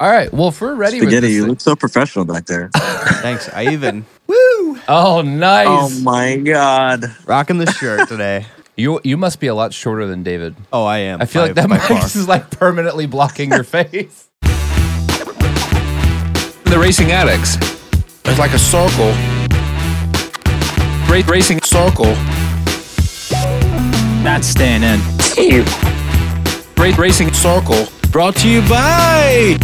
All right. Well, if we're ready Spaghetti, with you this look so professional back there. Thanks. I even thing- oh, nice. oh my god. rocking the shirt today. you you must be a lot shorter than David. Oh, I am. I feel by- like that by mic far. is like permanently blocking your face. The racing addicts. It's like a circle. Ra- racing circle. That's staying in. Ra- racing circle. Brought to you by.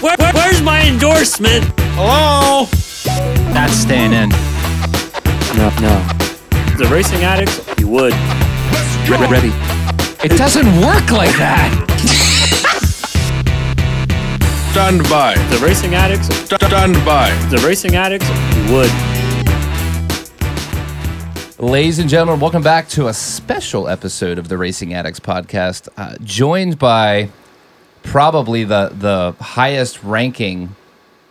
Where, where- where's my endorsement? Hello. That's staying in. No, no. The racing addicts, you would. Re- ready. It doesn't work like that. Stand by. The racing addicts, Stand by. the racing addicts, you would. Ladies and gentlemen, welcome back to a special episode of the Racing Addicts podcast. Uh, joined by probably the the highest ranking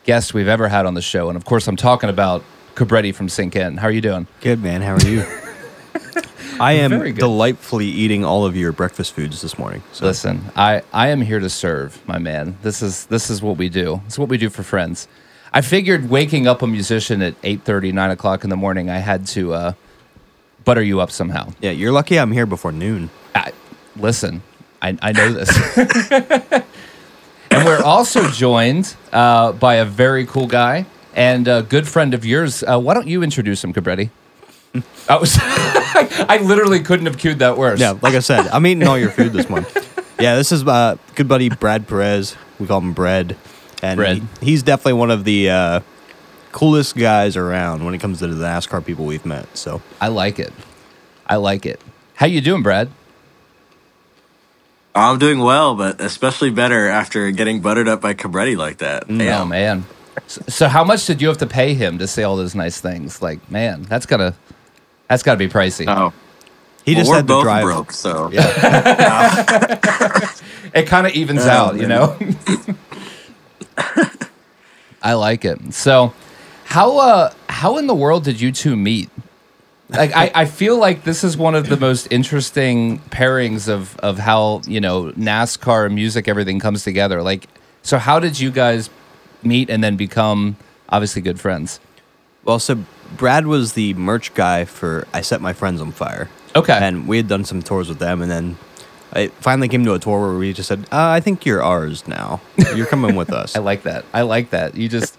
guest we've ever had on the show, and of course, I'm talking about Cabretti from Sink In. How are you doing? Good man. How are you? I am delightfully eating all of your breakfast foods this morning. So Listen, I, I am here to serve, my man. This is this is what we do. It's what we do for friends. I figured waking up a musician at 8.30, 9 o'clock in the morning, I had to uh, butter you up somehow. yeah, you're lucky I'm here before noon. I, listen, I, I know this. and we're also joined uh, by a very cool guy and a good friend of yours. Uh, why don't you introduce him, Cabretti? I was I literally couldn't have cued that worse. Yeah, like I said, I'm eating all your food this morning. Yeah, this is uh, good buddy Brad Perez. We call him Bread, and Bread. he- he's definitely one of the uh, coolest guys around when it comes to the NASCAR people we've met. So I like it. I like it. How you doing, Brad? I'm doing well, but especially better after getting buttered up by Cabretti like that. Oh Damn. man. So, so how much did you have to pay him to say all those nice things? Like, man, that's gotta that's gotta be pricey. Oh, he well, just we're had to both drive. broke, so It kind of evens Oh, out, you know. I like it. So, how uh how in the world did you two meet? Like I, I feel like this is one of the most interesting pairings of of how, you know, NASCAR music everything comes together. Like so how did you guys meet and then become obviously good friends? Well, so Brad was the merch guy for I Set My Friends on Fire. Okay. And we had done some tours with them, and then it finally came to a tour where we just said, uh, "I think you're ours now. You're coming with us." I like that. I like that. You just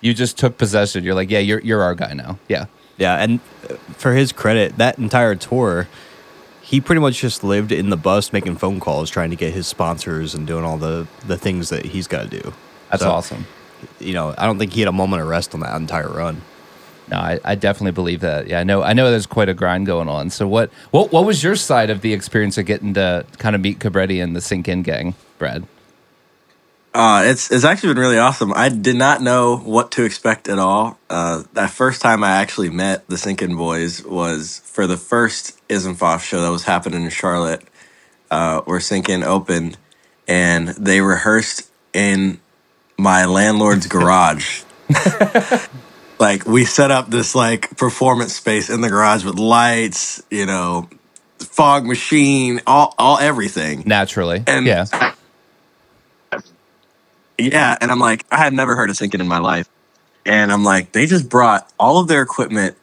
you just took possession. You're like, yeah, you're you're our guy now. Yeah. Yeah, and uh, for his credit, that entire tour, he pretty much just lived in the bus making phone calls, trying to get his sponsors and doing all the the things that he's got to do. That's So, awesome. You know, I don't think he had a moment of rest on that entire run. No, I, I definitely believe that. Yeah, I know. I know there's quite a grind going on. So, what what what was your side of the experience of getting to kind of meet Cabretti and the Sink In gang, Brad? Uh, it's it's actually been really awesome. I did not know what to expect at all. Uh, that first time I actually met the Sink In Boys was for the first ISMFOF show that was happening in Charlotte, uh, where Sink In opened, and they rehearsed in my landlord's garage. like we set up this like performance space in the garage with lights, you know, fog machine, all all everything. Naturally, And- yeah. Yeah, and I'm like, I had never heard of Sinkin in my life. And I'm like, they just brought all of their equipment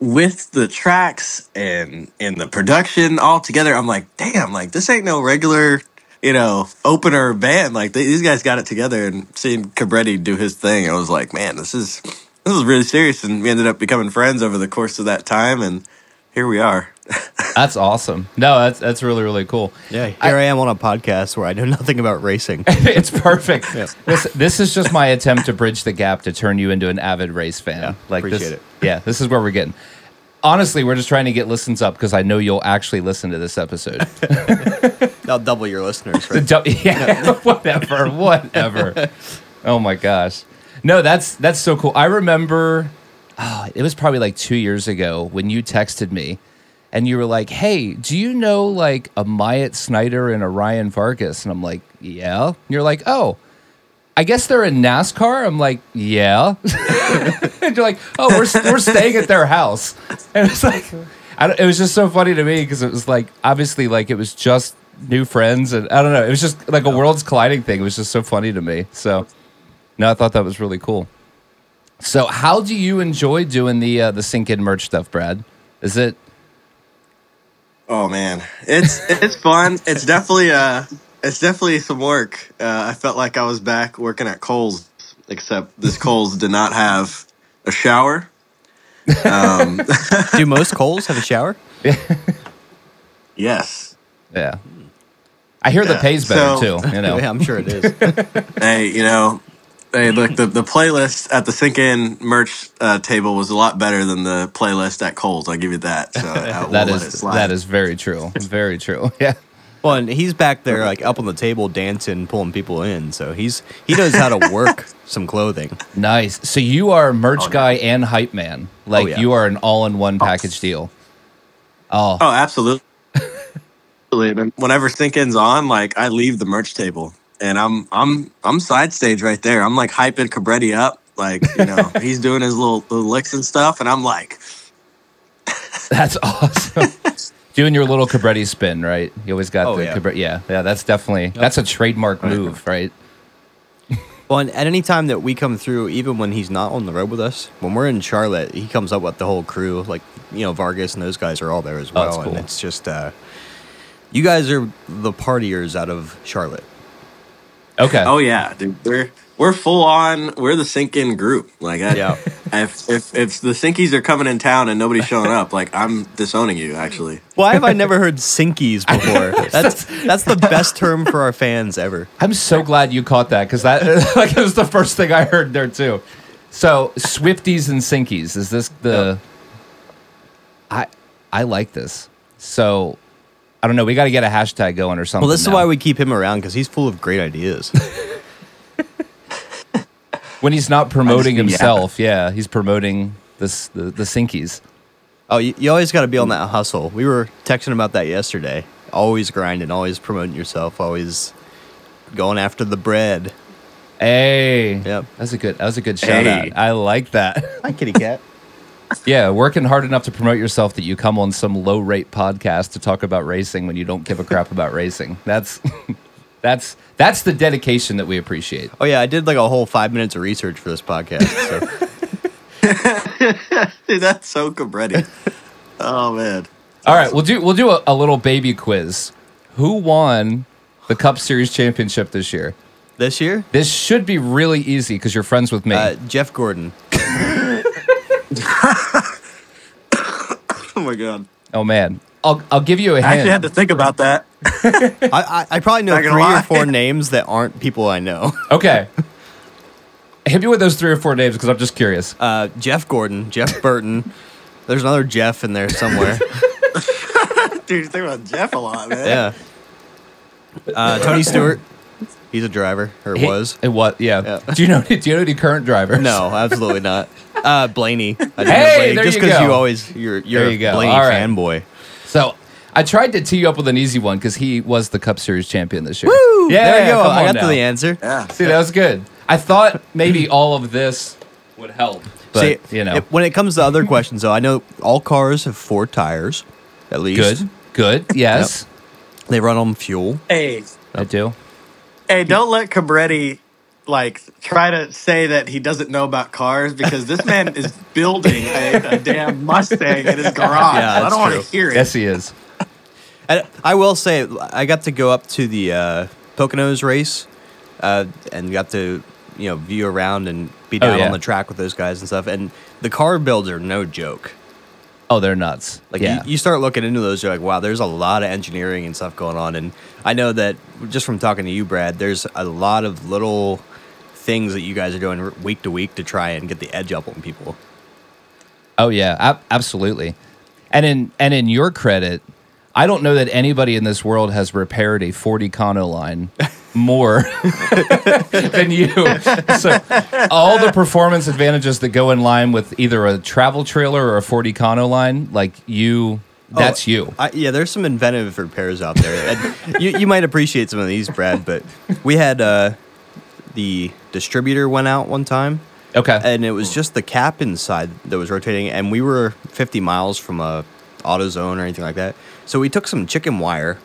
with the tracks and in the production all together. I'm like, damn, like this ain't no regular, you know, opener band. Like they, these guys got it together. And seeing Cabretti do his thing, I was like, man, this is this is really serious. And we ended up becoming friends over the course of that time, and here we are. That's awesome. No, that's that's really really cool. Yeah, here I, am on a podcast where I know nothing about racing. it's perfect. This this is just my attempt to bridge the gap to turn you into an avid race fan. Yeah, like appreciate this, it. Yeah, this is where we're getting. Honestly, we're just trying to get listens up because I know you'll actually listen to this episode. I'll double your listeners. Right? Don't- yeah, whatever, whatever. Oh my gosh, no, that's that's so cool. I remember, oh, it was probably like two years ago when you texted me, and you were like, "Hey, do you know like a Myatt Snider and a Ryan Vargas?" And I'm like, "Yeah." And you're like, "Oh." I guess they're in NASCAR. I'm like, yeah. and you're like, oh, we're, we're staying at their house. And it's like, I don't, it was just so funny to me because it was like, obviously, like it was just new friends, and I don't know. It was just like a worlds colliding thing. It was just so funny to me. So, no, I thought that was really cool. So, how do you enjoy doing the uh, the sink in merch stuff, Brad? Is it Oh man, it's it's fun. It's definitely uh, it's definitely some work. Uh, I felt like I was back working at Kohl's, except this Kohl's did not have a shower. Um, Do most Kohl's have a shower? yes. yeah? I hear the pay's better so- too. You know, Yeah, I'm sure it is. Hey, you know, hey, look, the, the playlist at the Sink In merch uh, table was a lot better than the playlist at Kohl's. I'll give you that. So I won't that let it is slide. that is very true. Very true. Yeah. well, and he's back there like up on the table dancing, pulling people in. So he's he knows how to work some clothing. Nice. So you are merch Oh, no. guy and hype man. Like yeah. you are an all-in-one package deal. Oh, Oh, absolutely. And Whenever Sink In's on, like I leave the merch table and I'm I'm I'm side stage right there. I'm like hyping Cabretti up. Like, you know, he's doing his little, little licks and stuff, and I'm like, that's awesome. Doing your little Cabretti spin, right? You always got Oh, the yeah. Cabretti. Yeah, yeah. That's definitely that's a trademark move, right? Well, and at any time that we come through, even when he's not on the road with us, when we're in Charlotte, he comes up with the whole crew. Like, you know, Vargas and those guys are all there as Oh, well. that's cool. And it's just, uh, you guys are the partiers out of Charlotte. Okay. oh yeah, dude, we're we're full on. We're the Sink In group. Like, I, Yeah. if if if the Sinkies are coming in town and nobody's showing up, like I'm disowning you. Actually, Why have I never heard sinkies before? That's that's the best term for our fans ever. I'm so glad you caught that because that like it was the first thing I heard there too. So Swifties and Sinkies is this the? I I like this. So I don't know. We got to get a hashtag going or something. Well, this is why we keep him around because he's full of great ideas. when he's not promoting yeah. himself, yeah, he's promoting this the, the Sinkies. oh, you, you always got to be on that hustle. We were texting about that yesterday. Always grinding, always promoting yourself, always going after the bread. Hey, Yep. that's a good. That was a good shout Hey. out. I like that. Hi, kitty cat. yeah, working hard enough to promote yourself that you come on some low rate podcast to talk about racing when you don't give a crap about racing. That's that's that's the dedication that we appreciate. Oh yeah, I did like a whole five minutes of research for this podcast. So. dude, that's so Cabretti. oh man, All right, we'll do we'll do a, a little baby quiz. Who won the Cup Series championship this year? this year, This should be really easy because you're friends with me. uh, Jeff Gordon. oh my god. oh man, I'll I'll give you a I actually had to think about that. I, I, I probably know Not three gonna lie. or four names that aren't people I know. Okay, hit me with those three or four names because I'm just curious. Uh, Jeff Gordon, Jeff Burton. There's another Jeff in there somewhere. Dude, you think about Jeff a lot, man. yeah. Uh, Tony Stewart. He's a driver, or He- was. It was, yeah. Yeah. Do you know? Do you know any current drivers? No, absolutely not. Uh, Blaney. I didn't Hey, know Blaney, there just because go. you always you're you're There you a go. Blaney All right. fanboy. So I tried to tee you up with an easy one because he was the Cup Series champion this year. Woo! Yeah, there you go. come I on got now. to the answer. Yeah. See, that was good. I thought maybe all of this would help, but See, you know, it- when it comes to other questions, though, I know all cars have four tires, at least. good, good. Yes, They run on fuel. Hey, I do. Hey, don't let Cabretti like try to say that he doesn't know about cars because this man is building a, a damn Mustang in his garage. Yeah, I don't want to hear it. Yes, he is. And I will say, I got to go up to the uh, Poconos race uh, and got to you know view around and be Oh, down yeah. on the track with those guys and stuff. And the car builds are no joke. Oh, they're nuts. Like yeah, you, you start looking into those, you're like, wow, there's a lot of engineering and stuff going on. And I know that just from talking to you, Brad, there's a lot of little things that you guys are doing week to week to try and get the edge up on people. Oh yeah, ab- absolutely. And in and in your credit, I don't know that anybody in this world has repaired a 40 Kano line more than you. So all the performance advantages that go in line with either a travel trailer or a 40 Kano line, like you, that's Oh, you. I, yeah, there's some inventive repairs out there. And you, you might appreciate some of these, Brad, but we had uh, the distributor went out one time, Okay. and it was just the cap inside that was rotating, and we were 50 miles from a AutoZone or anything like that. So we took some chicken wire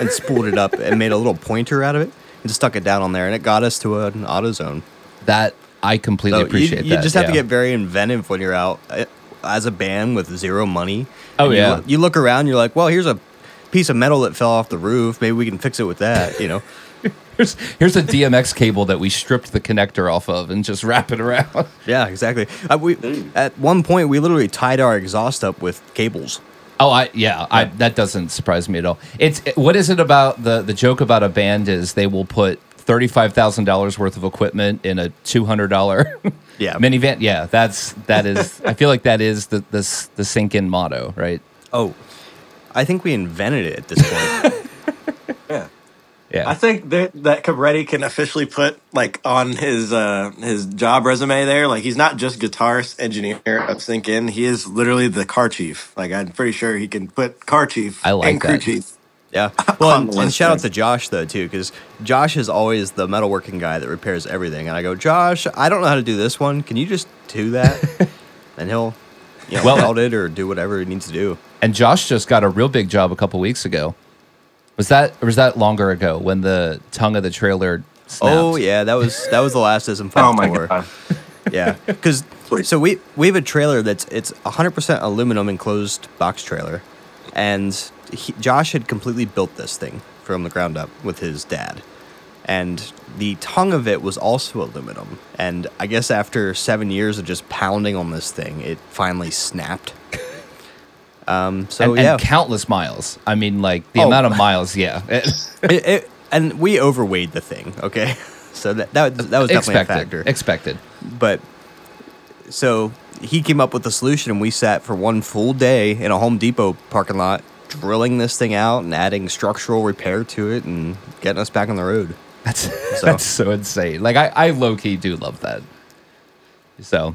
and spooled it up and made a little pointer out of it and stuck it down on there, and it got us to an AutoZone. That I completely So appreciate you that. just have to get very inventive when you're out uh, as a band with zero money. Oh, And you yeah. look- you look around, you're like, well, here's a piece of metal that fell off the roof. Maybe we can fix it with that. You know. Here's, here's a DMX cable that we stripped the connector off of and just wrap it around. Yeah, exactly. Uh, we at one point we literally tied our exhaust up with cables. Oh, I yeah, I that doesn't surprise me at all. It's what is it about the the joke about a band is they will put thirty five thousand dollars worth of equipment in a two hundred dollar Yeah. minivan. Yeah, that's that is. I feel like that is the the the sink in motto, right? Oh, I think we invented it at this point. Yeah. Yeah, I think that that Cabretti can officially put like on his uh his job resume there. Like he's not just guitarist engineer of Sink In. He is literally the car chief. Like I'm pretty sure he can put car chief I like and crew that. chief. yeah. Well, and, and shout out to Josh though too, because Josh is always the metalworking guy that repairs everything. And I go, Josh, I don't know how to do this one. Can you just do that? and he'll, you know, Well- weld it or do whatever he needs to do. and Josh just got a real big job a couple weeks ago. Was that or was that longer ago when the tongue of the trailer? Snapped? Oh yeah, that was that was the last Ism Oh my tour. god. Yeah, because so we we have a trailer that's it's 100% aluminum enclosed box trailer, and he, Josh had completely built this thing from the ground up with his dad, and the tongue of it was also aluminum. And I guess after seven years of just pounding on this thing, it finally snapped. Um. So and, yeah, and countless miles. I mean, like the Oh. amount of miles. Yeah, it, it, and we overweighed the thing. Okay, so that that, that was definitely a expected. factor. Expected. But so he came up with a solution, and we sat for one full day in a Home Depot parking lot, drilling this thing out and adding structural repair to it, and getting us back on the road. That's So- that's so insane. Like I, I low key do love that. So,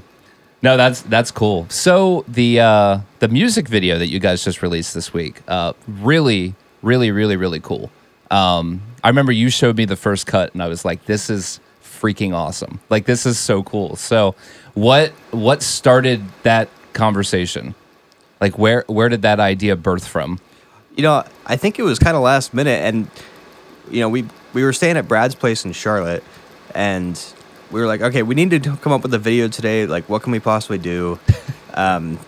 no, that's that's cool. So the uh, the music video that you guys just released this week, uh, really, really, really, really cool. Um, I remember you showed me the first cut, and I was like, "This is freaking awesome! Like this is so cool." So, what what started that conversation? Like where where did that idea birth from? You know, I think it was kind of last minute, and you know, we we were staying at Brad's place in Charlotte, and we were like, okay, we need to come up with a video today. Like, what can we possibly do? Um,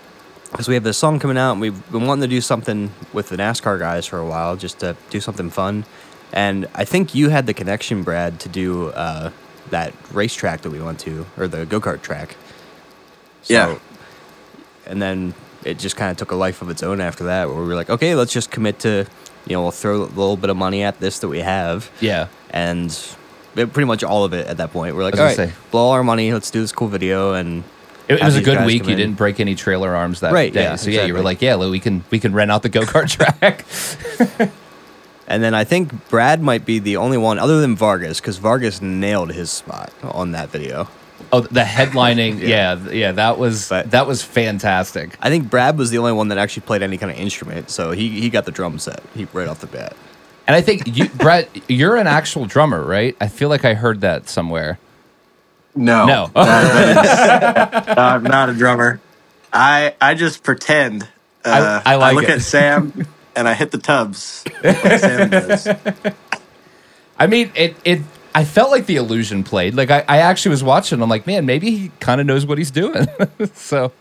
because we have this song coming out, and we've been wanting to do something with the NASCAR guys for a while, just to do something fun. And I think you had the connection, Brad, to do uh, that racetrack that we went to, or the go kart track. Yeah. And then it just kind of took a life of its own after that, where we were like, okay, let's just commit to, you know, we'll throw a little bit of money at this that we have, Yeah, and pretty much all of it at that point. We're like, I all was right, gonna say. blow all our money, let's do this cool video, and It, it was a good week. You in. didn't break any trailer arms that Right, day. yeah, so yeah, you were like, yeah, look, we can we can rent out the go kart track. And then I think Brad might be the only one other than Vargas, because Vargas nailed his spot on that video. oh, the headlining. yeah. yeah, yeah, that was But- that was fantastic. I think Brad was the only one that actually played any kind of instrument, so he, he got the drum set he, right off the bat. And I think you, Brett, you're an actual drummer, right? I feel like I heard that somewhere. No. No. That is- I'm not a drummer. I I just pretend. Uh, I like I look it. at Sam and I hit the tubs. Like Sam does. I mean, it it. I felt like the illusion played. Like I, I actually was watching. I'm like, man, maybe he kind of knows what he's doing. so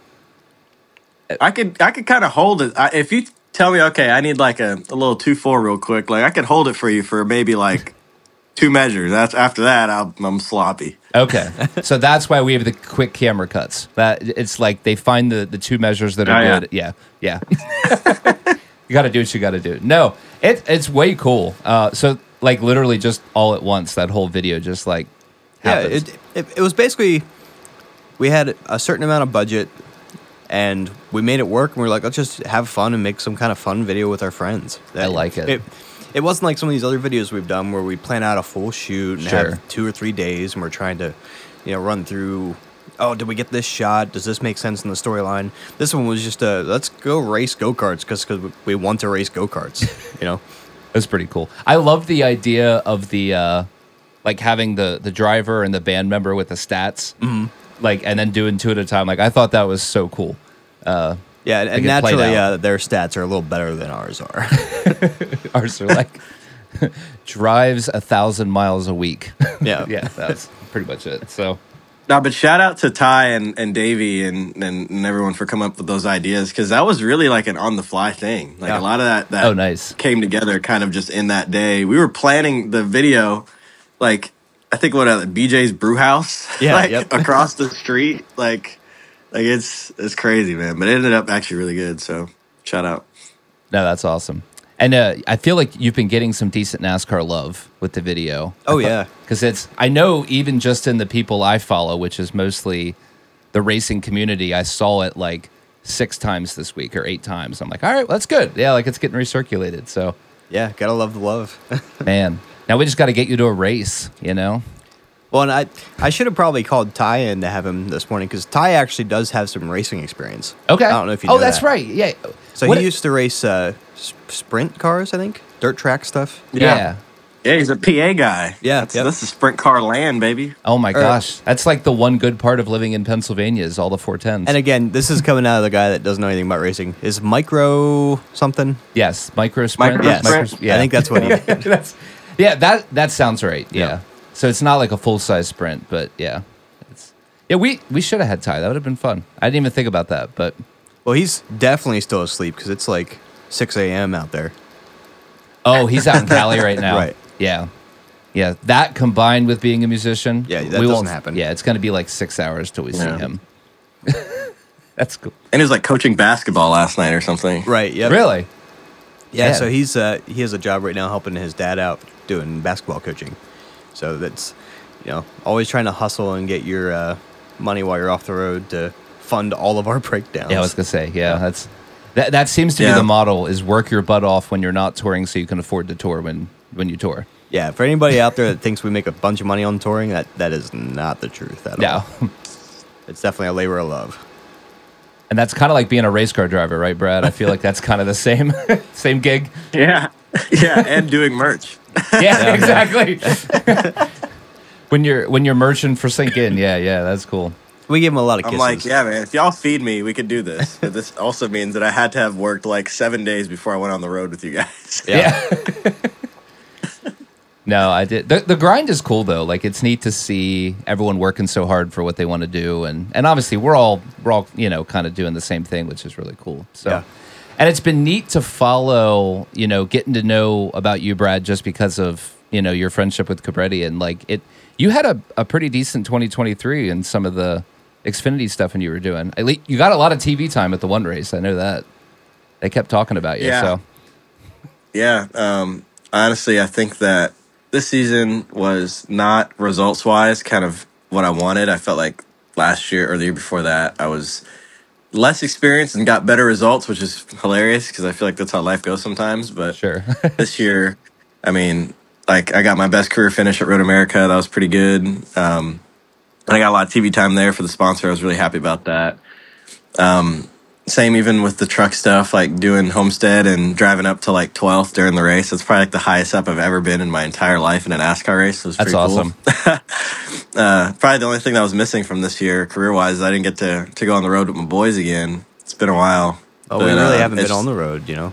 I could I could kind of hold it. I, if you tell me, okay, I need like a, a little two four real quick. Like I could hold it for you for maybe like two measures. That's after that, I'll, I'm sloppy. okay, so that's why we have the quick camera cuts. That it's like they find the the two measures that are Oh, yeah. good. Yeah, yeah. you got to do what you got to do. No, it it's way cool. Uh, so like literally just all at once, that whole video just like Yeah, it, it, it was basically we had a certain amount of budget and we made it work and we were like, let's just have fun and make some kind of fun video with our friends. I like it. It, it wasn't like some of these other videos we've done where we plan out a full shoot and Sure. have two or three days and we're trying to, you know, run through. Oh, did we get this shot? Does this make sense in the storyline? This one was just a let's go race go karts because we want to race go karts. You know, That's pretty cool. I love the idea of the uh like having the the driver and the band member with the stats. Mm-hmm. Like and then doing two at a time. Like I thought that was so cool. Uh Yeah, and, and naturally, out. uh, their stats are a little better than ours are. Ours are like drives a thousand miles a week. yeah, yeah, that's pretty much it. So No, but shout out to Ty and, and Davey and, and, and everyone for coming up with those ideas because that was really like an on the fly thing. Like Yeah. a lot of that that Oh, nice. came together kind of just in that day. We were planning the video, like I think what uh, BJ's Brew House, Yeah, like yep. across the street, like like it's it's crazy, man. But it ended up actually really good. So shout out. no, that's awesome. And uh, I feel like you've been getting some decent NASCAR love with the video. Oh yeah, because it's I know even just in the people I follow, which is mostly the racing community, I saw it like six times this week or eight times. I'm like, all right, well, that's good. Yeah, like it's getting recirculated. So, yeah. Gotta love the love. man, now we just got to get you to a race. You know? well, and I I should have probably called Ty in to have him this morning because Ty actually does have some racing experience. Okay. I don't know if you. Oh, know that's that. right. Yeah. So What- he used to race uh, s- sprint cars, I think, dirt track stuff. Yeah. Yeah, he's a PA guy. Yeah, that's, yep. that's the sprint car land, baby. Oh my Or- gosh, that's like the one good part of living in Pennsylvania is all the 410s. And again, this is coming out of the guy that doesn't know anything about racing. Is micro something? yes, micro sprint. Micro Yes, sprint. yeah, I think that's what he. that's yeah that that sounds right yeah, Yeah. so it's not like a full-size sprint but yeah it's yeah we we should have had ty that would have been fun i didn't even think about that but Well, he's definitely still asleep because it's like 6 a.m. out there. oh he's out in cali right now Right. yeah yeah that combined with being a musician Yeah, that we doesn't happen. yeah it's going to be like six hours till we see him that's cool And he was like coaching basketball last night or something. Right. yeah. really Yeah. Yeah. So he's uh, he has a job right now helping his dad out doing basketball coaching. So that's you know always trying to hustle and get your uh, money while you're off the road to fund all of our breakdowns. yeah i was going to say yeah, that's that, that seems to be the model is work your butt off when you're not touring so you can afford to tour when when you tour Yeah, for anybody out there that thinks we make a bunch of money on touring, that that is not the truth at no all. It's definitely a labor of love. And that's kind of like being a race car driver, right, Brad? I feel like that's kind of the same same gig. Yeah. Yeah. And doing merch. Yeah, exactly. when you're when you're merchant for sink in, yeah, yeah, that's cool. We give him a lot of I'm kisses. like, yeah, man, if y'all feed me, we could do this. But this also means that I had to have worked like seven days before I went on the road with you guys. Yeah. no, I did. The, the grind is cool though. Like it's neat to see everyone working so hard for what they want to do, and and obviously we're all we're all you know kind of doing the same thing, which is really cool. So. Yeah. And it's been neat to follow, you know, getting to know about you, Brad, just because of, you know, your friendship with Cabretti. And like it, you had a, a pretty decent 2023 in some of the Xfinity stuff and you were doing. At least you got a lot of TV time at the one race. I know that. They kept talking about you. Yeah. So, Yeah. Um, honestly, I think that this season was not results wise kind of what I wanted. I felt like last year or the year before that, I was less experience and got better results, which is hilarious because I feel like that's how life goes sometimes. But sure. this year, I mean, like I got my best career finish at Road America. That was pretty good. Um, and I got a lot of TV time there for the sponsor. I was really happy about that. Um, same even with the truck stuff, like doing Homestead and driving up to like 12th during the race. That's probably like the highest up I've ever been in my entire life in an NASCAR race. It was That's pretty cool. awesome. Uh, probably the only thing that was missing from this year, career wise, is I didn't get to, to go on the road with my boys again. It's been a while. oh, we really uh, haven't been on the road. You know,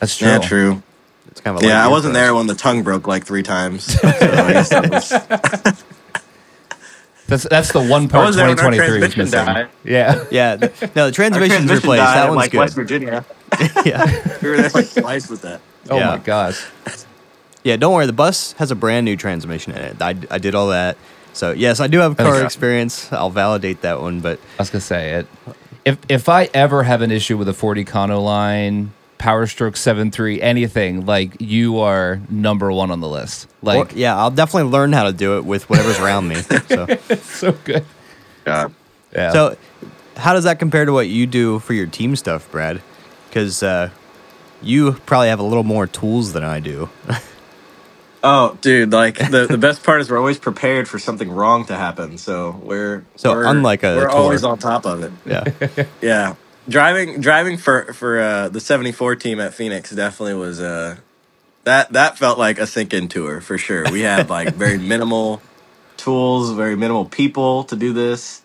That's true. Yeah, true. it's kind of a Yeah, I wasn't there when the tongue broke like three times. So I guess that was, That's that's the one I part was there when our 2023 was transmission missing. died. Yeah. Yeah, no, the transmission's transmission replaced. died That in, one's like good. West Virginia. yeah, We were there like twice with that. Oh Yeah. my gosh. yeah. Don't worry, the bus has a brand new transmission in it. I, I did all that. So yes, I do have car Okay. experience. I'll validate that one, but I was gonna say it. If if I ever have an issue with a 40 Kano line, Power Stroke Seven Three, anything like you are number one on the list. or- Like yeah, I'll definitely learn how to do it with whatever's around me. So, so good. God. Yeah. so how does that compare to what you do for your team stuff, Brad? Because uh, you probably have a little more tools than I do. Oh, dude! Like the, the best part is we're always prepared for something wrong to happen. So we're So we're, unlike a we're tour. always on top of it. Yeah, Yeah, driving driving for for uh, the '74 team at Phoenix definitely was uh, that that felt like a sink in tour for sure. We had like very minimal tools, very minimal people to do this.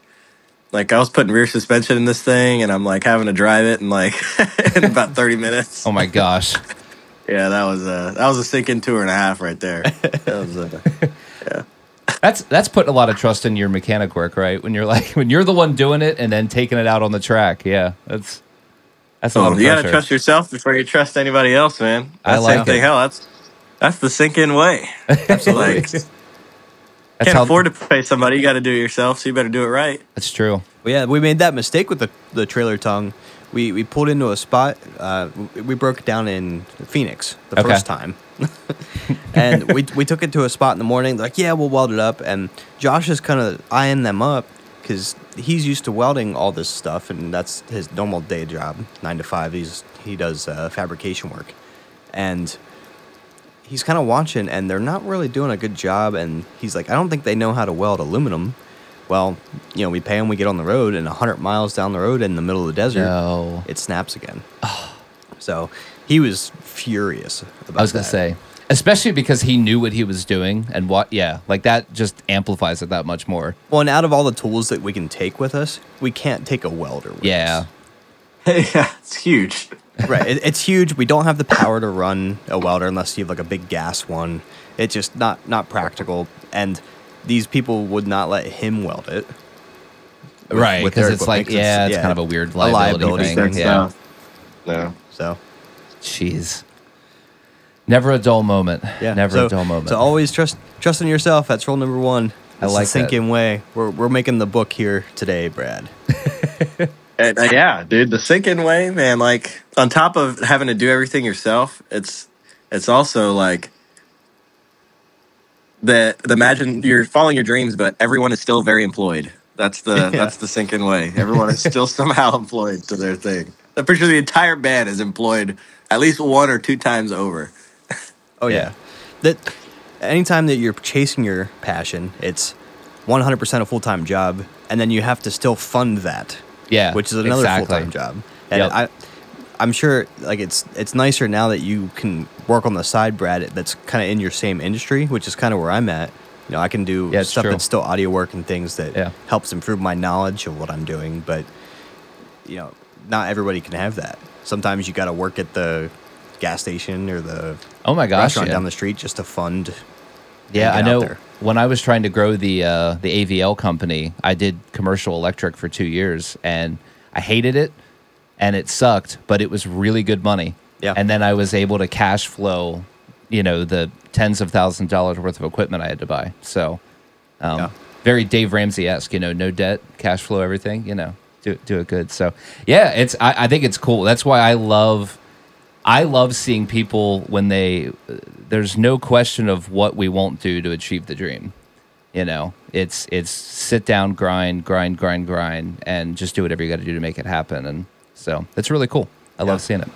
Like I was putting rear suspension in this thing, and I'm like having to drive it in like in about 30 minutes. Oh my gosh. Yeah, that was a that was a sinking tour and a half right there. That was a, That's that's putting a lot of trust in your mechanic work, right? When you're like when you're the one doing it and then taking it out on the track. Yeah, that's that's a lot oh, of you gotta trust yourself before you trust anybody else, man. I That's like same thing. Hell, that's that's the sinking way. Absolutely. Like, that's can't how- afford to pay somebody. You got to do it yourself, so you better do it right. That's true. Well, yeah, we made that mistake with the, the trailer tongue. We we pulled into a spot. Uh, we- broke it down in Phoenix the Okay. first time, and we we took it to a spot in the morning. They're like, yeah, we'll weld it up. And Josh is kind of eyeing them up because he's used to welding all this stuff, and that's his normal day job, nine to five. He's he does uh, fabrication work, and he's kind of watching, and they're not really doing a good job. And he's like, I don't think they know how to weld aluminum. Well, you know, we pay them, we get on the road, and 100 miles down the road in the middle of the desert, No. it snaps again. so he was furious about that. I was gonna say, especially because he knew what he was doing and what. Yeah, like that just amplifies it that much more. Well, and out of all the tools that we can take with us, we can't take a welder with Yeah. us. yeah, it's huge. right. It, it's huge. We don't have the power to run a welder unless you have like a big gas one. It's just not not practical. And these people would not let him weld it. with- right. with Because it's like, yeah, it's yeah, kind of a weird a liability, liability thing. thing, Yeah. No. So Jeez. Never a dull moment. yeah, Never so, a dull moment. So always trust trust in yourself. That's rule number one. I like the sink that. way. We're we're making the book here today, Brad. And, uh, yeah, dude, the sinking way, man. Like on top of having to do everything yourself, it's it's also like the the imagine you're following your dreams, but everyone is still very employed. That's the that's the sinking way. Everyone is still somehow employed to their thing. I'm pretty sure the entire band is employed at least one or two times over. Oh yeah. Yeah. That anytime that you're chasing your passion, it's 100% a full-time job and then you have to still fund that. Yeah, Which is another exactly. full-time job. And Yep. I I'm sure like it's it's nicer now that you can work on the side Brad that's kind of in your same industry, which is kind of where I'm at. You know, I can do Yeah, stuff true. that's still audio work and things that Yeah. helps improve my knowledge of what I'm doing, but you know, not everybody can have that. Sometimes you got to work at the gas station or the Oh my gosh. restaurant yeah. down the street just to fund. Yeah, I know. When I was trying to grow the uh, the AVL company, I did commercial electric for two years, and I hated it, and it sucked, but it was really good money. Yeah. And then I was able to cash flow, you know, the tens of thousands of dollars worth of equipment I had to buy. So, um, Yeah. very Dave Ramsey esque, you know, no debt, cash flow, everything. You know, do do it good. So, yeah, it's I, I think it's cool. That's why I love I love seeing people when they. There's no question of what we won't do to achieve the dream. You know, it's it's sit down, grind, grind, grind, grind, and just do whatever you got to do to make it happen. And so it's really cool. I love seeing it.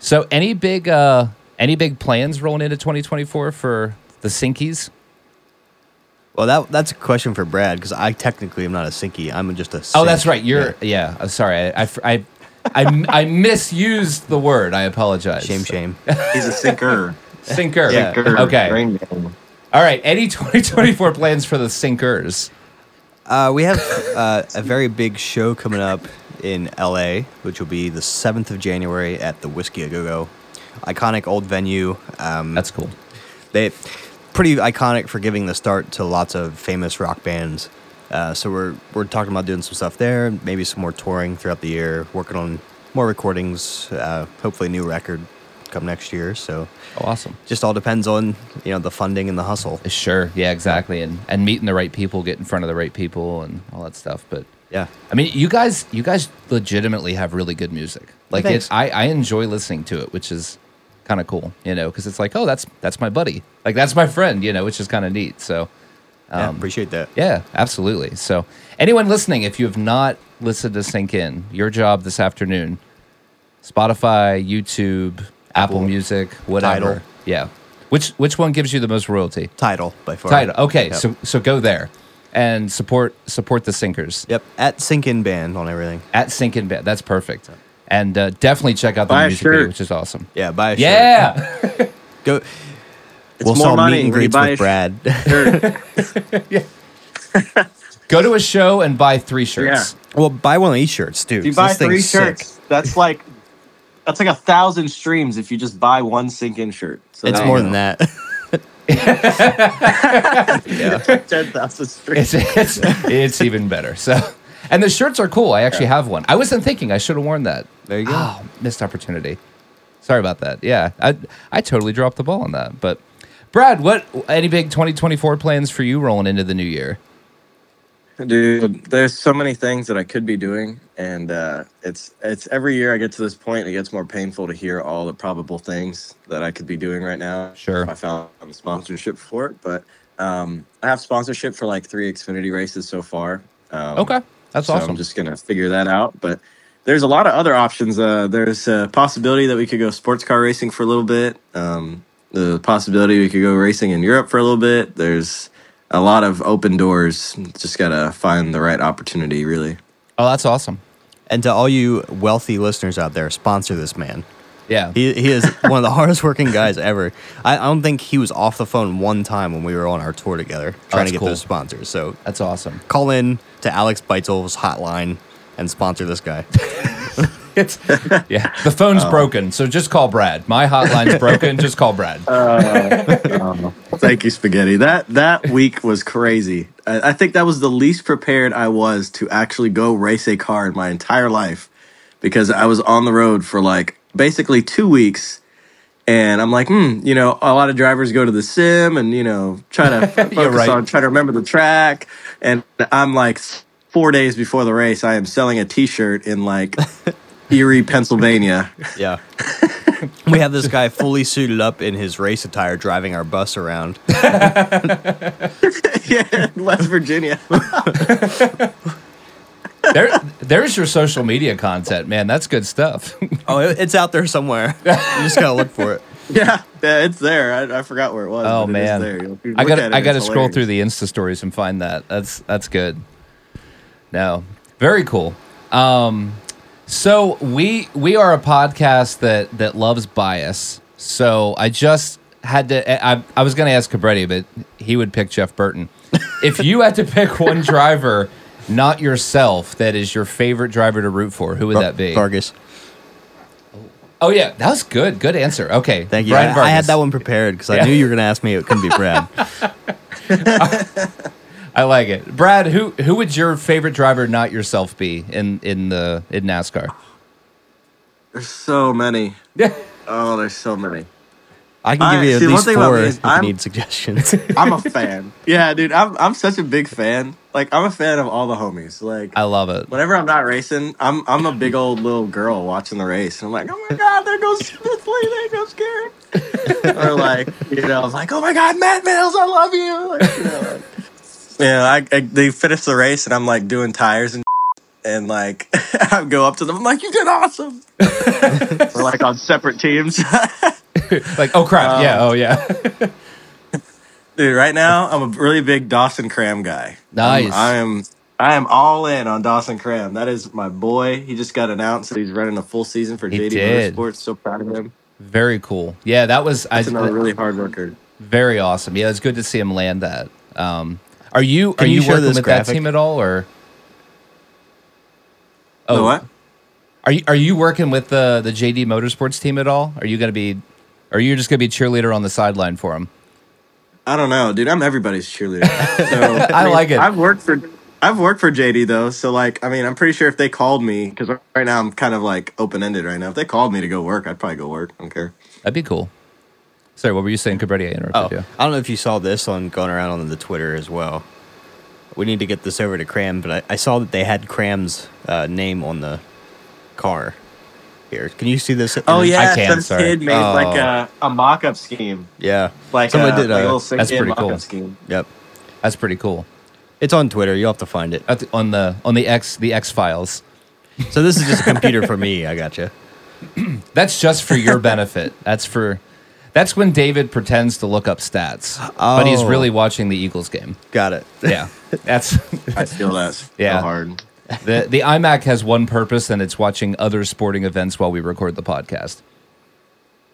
So, any big uh any big plans rolling into 2024 for the Sinkies? Well, that that's a question for Brad because I technically am not a sinky. I'm just a. Oh, that's right. You're yeah. uh, sorry, I I, I I I misused the word. I apologize. Shame, shame. He's a sinker. Sinker. Yeah. Sinker. Okay. All right. Any 2024 plans for the sinkers? Uh, we have uh, a very big show coming up in LA, which will be the 7th of January at the Whisky A Go Go. Iconic old venue. Um, That's cool. they pretty iconic for giving the start to lots of famous rock bands. Uh, so we're we're talking about doing some stuff there, maybe some more touring throughout the year, working on more recordings. Uh, hopefully, a new record come next year. So Oh, awesome. just all depends on you know the funding and the hustle. Sure. Yeah. Exactly. And and meeting the right people, get in front of the right people, and all that stuff. But Yeah, I mean, you guys, you guys legitimately have really good music. Like it, I I enjoy listening to it, which is kind of cool. You know, because it's like, oh, that's that's my buddy. Like that's my friend. You know, which is kind of neat. So. yeah, Um, appreciate that. Yeah, absolutely. So, anyone listening, if you have not listened to Sink In, your job this afternoon, Spotify, YouTube, Apple, Apple, Music, whatever. Tidal. Yeah. Which which one gives you the most royalty? Tidal by far. Tidal. Okay, Yep. so so go there and support support the Sinkers Yep, at Sink In Band on everything. at Sink In Band. That's perfect. And uh, definitely check out the Buy a music video, which is awesome. Yeah, buy a shirt. Yeah. Go. It's we'll more sell money meet and when greets buy with a Brad. shirt. Go to a show and buy three shirts. Yeah. Well, buy one of these shirts too. If you 'cause buy this thing's three sick. shirts, that's like that's like a thousand streams if you just buy one sink in shirt. So It's more than go. that. ten thousand streams. It's it's it's even better. So, and the shirts are cool. I actually have one. I wasn't thinking I should have worn that. There you go. Oh, missed opportunity. Sorry about that. Yeah, I I totally dropped the ball on that. But Brad, what any big 2024 plans for you rolling into the new year? Dude, there's so many things that I could be doing, and uh, it's it's every year I get to this point, it gets more painful to hear all the probable things that I could be doing right now. Sure. if I found a sponsorship for it, but um, I have sponsorship for like three Xfinity races so far. Um, Okay, that's so awesome. I'm just gonna figure that out, but. There's a lot of other options. Uh, there's a possibility that we could go sports car racing for a little bit. Um, the possibility we could go racing in Europe for a little bit. There's a lot of open doors. Just gotta find the right opportunity, really. oh, that's awesome. And to all you wealthy listeners out there, sponsor this man. Yeah. He, he is one of the hardest working guys ever. I, I don't think he was off the phone one time when we were on our tour together oh, trying that's to get cool. those sponsors. So That's awesome. call in to Alex Beitzel's hotline and sponsor this guy. It's yeah. The phone's broken, so just call Brad. My hotline's broken. Just call Brad. Thank you, Spaghetti. That that week was crazy. I, I think that was the least prepared I was to actually go race a car in my entire life because I was on the road for like basically two weeks. And I'm like, hmm, you know, a lot of drivers go to the sim and, you know, try to focus right. on, try to remember the track. And I'm like, four days before the race, I am selling a t shirt in like Erie, Pennsylvania. Yeah. we have this guy fully suited up in his race attire driving our bus around. yeah, West Virginia. There, there's your social media content, man. That's good stuff. Oh, it- it's out there somewhere. You just gotta look for it. Yeah, yeah, it's there. I, I forgot where it was. Oh but it is man, there. You'll- you I look got at it, I got to it's scroll through the Insta stories and find that. That's that's good. No, very cool. Um, so we we are a podcast that that loves bias. So I just had to. I I was going to ask Cabretti, but he would pick Jeff Burton. if you had to pick one driver, not yourself, that is your favorite driver to root for, who would that be? Vargas. Oh, oh yeah, that was good. Good answer. Okay, Thank you. Brian I, I had that one prepared because Yeah. I knew you were gonna ask me. It couldn't be Brad. I like it. Brad, who who would your favorite driver, not yourself, be in in the in NASCAR? There's so many. Yeah. Oh, there's so many. I can I- give you at see, least four me if you I'm- need suggestions. I'm a fan. yeah, dude, I'm I'm such a big fan. Like I'm a fan of all the homies. Like I love it. whenever I'm not racing, I'm I'm a big old little girl watching the race. And I'm like, oh my god, there goes Smithley, there goes Garrett. or like, you know, I'm like, oh my god, Matt Mills, I love you. Like, you know, like, yeah, I, I they finish the race and I'm like doing tires and and like I go up to them, I'm like, you did awesome. We're like on separate teams. Like, oh crap, Um, yeah, oh yeah. Dude, right now I'm a really big Dawson Cram guy. Nice. I'm, I am all in on Dawson Cram. That is my boy. He just got announced that he's running a full season for He JD did. Motorsports. So proud of him. Very cool. Yeah, that was I, That's another really hard worker. very awesome. Yeah, it's good to see him land that. Um, are you are you, you working with graphic? that team at all, or Oh, Oh. what? are you are you working with the the JD Motorsports team at all? Are you gonna be, or are you just gonna be cheerleader on the sideline for them? I don't know, dude. I'm everybody's cheerleader. So I like it. I've worked for I've worked for JD though, so like I mean I'm pretty sure if they called me because right now I'm kind of like open ended right now. If they called me to go work, I'd probably go work. I don't care. That'd be cool. Sorry, what were you saying, Cabretti? I interrupted Oh, you. I don't know if you saw this on going around on the Twitter as well. We need to get this over to Cram, but I, I saw that they had Cram's uh, name on the car. Here, can you see this? Oh yeah, I can, some sorry. kid made Oh. like a, a mock up scheme, yeah. like Somebody a, did like a a- little that's pretty cool. scheme. Yep, That's pretty cool. it's on Twitter. You'll have to find it. At the- on the on the X the X files. So this is just a computer for me. I got you. That's just for your benefit. That's for that's when David pretends to look up stats, but he's Oh. really watching the Eagles game. Got it. Yeah, that's I feel that so Yeah. hard. the the iMac has one purpose, and it's watching other sporting events while we record the podcast,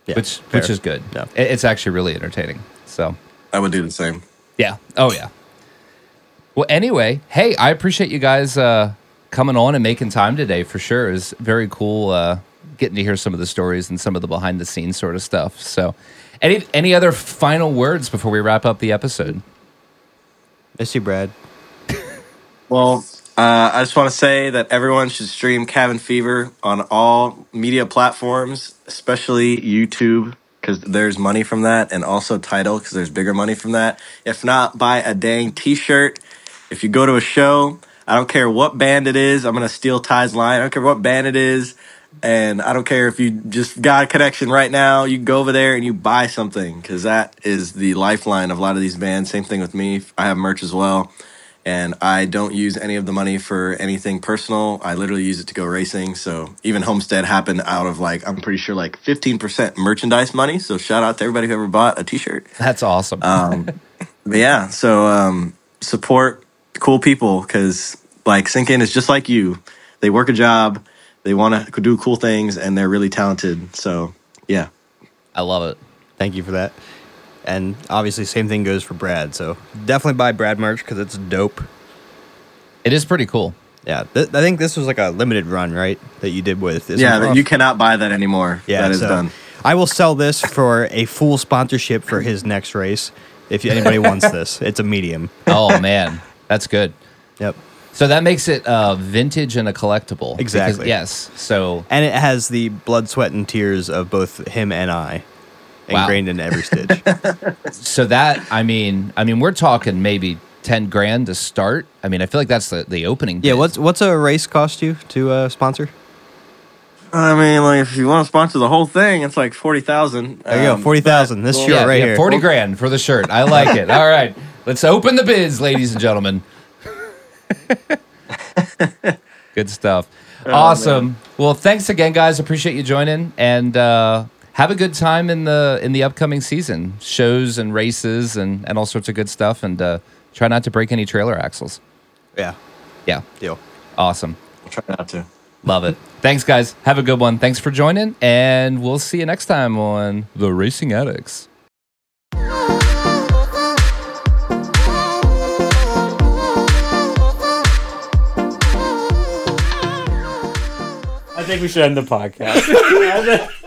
Yeah, which fair. which is good. Yeah. It- it's actually really entertaining. So I would do the same. yeah, oh yeah. Well, anyway, hey, I appreciate you guys uh, coming on and making time today for sure. It's very cool uh, getting to hear some of the stories and some of the behind the scenes sort of stuff. So, any any other final words before we wrap up the episode? Miss you, Brad. Well, uh, I just want to say that everyone should stream Cabin Fever on all media platforms, especially YouTube, because there's money from that, and also Tidal, because there's bigger money from that. If not, buy a dang T-shirt. If you go to a show, I don't care what band it is. I'm gonna steal Ty's line. I don't care what band it is, and I don't care if you just got a connection right now. You go over there and you buy something, because that is the lifeline of a lot of these bands. Same thing with me. I have merch as well and I don't use any of the money for anything personal. I literally use it to go racing. So even Homestead happened out of like I'm pretty sure like 15% merchandise money. So shout out to everybody who ever bought a T-shirt. That's awesome. Um, but yeah, so um, support cool people because like Sink In is just like you. They work a job, they want to do cool things, and they're really talented. So yeah, I love it. Thank you for that. And obviously, same thing goes for Brad. So definitely buy Brad merch because it's dope. It is pretty cool. Yeah, th- I think this was like a limited run, right? That you did with this. yeah, you cannot buy that anymore. Yeah, that is so done. I will sell this for a full sponsorship for his next race. If anybody wants this, it's a medium. Oh man, that's good. Yep. So that makes it uh, vintage and a collectible. because- Exactly. yes. So And it has the blood, sweat, and tears of both him and I Wow. ingrained in every stitch. so that I mean, I mean, we're talking maybe ten grand to start. I mean, I feel like that's the, the opening. yeah, bid. what's what's a race cost you to uh, sponsor? I mean, like if you want to sponsor the whole thing, it's like forty thousand. There you go, forty thousand. This shirt yeah, right yeah, here. forty grand for the shirt. I like it. All right, let's open the bids, ladies and gentlemen. Good stuff. awesome. Well, thanks again, guys. Appreciate you joining, and uh, have a good time in the in the upcoming season. Shows and races and and all sorts of good stuff. And uh, try not to break any trailer axles. Yeah, Yeah, deal. awesome. We'll try not to. Love it. Thanks, guys. Have a good one. Thanks for joining, and we'll see you next time on The Racing Addicts. I think we should end the podcast.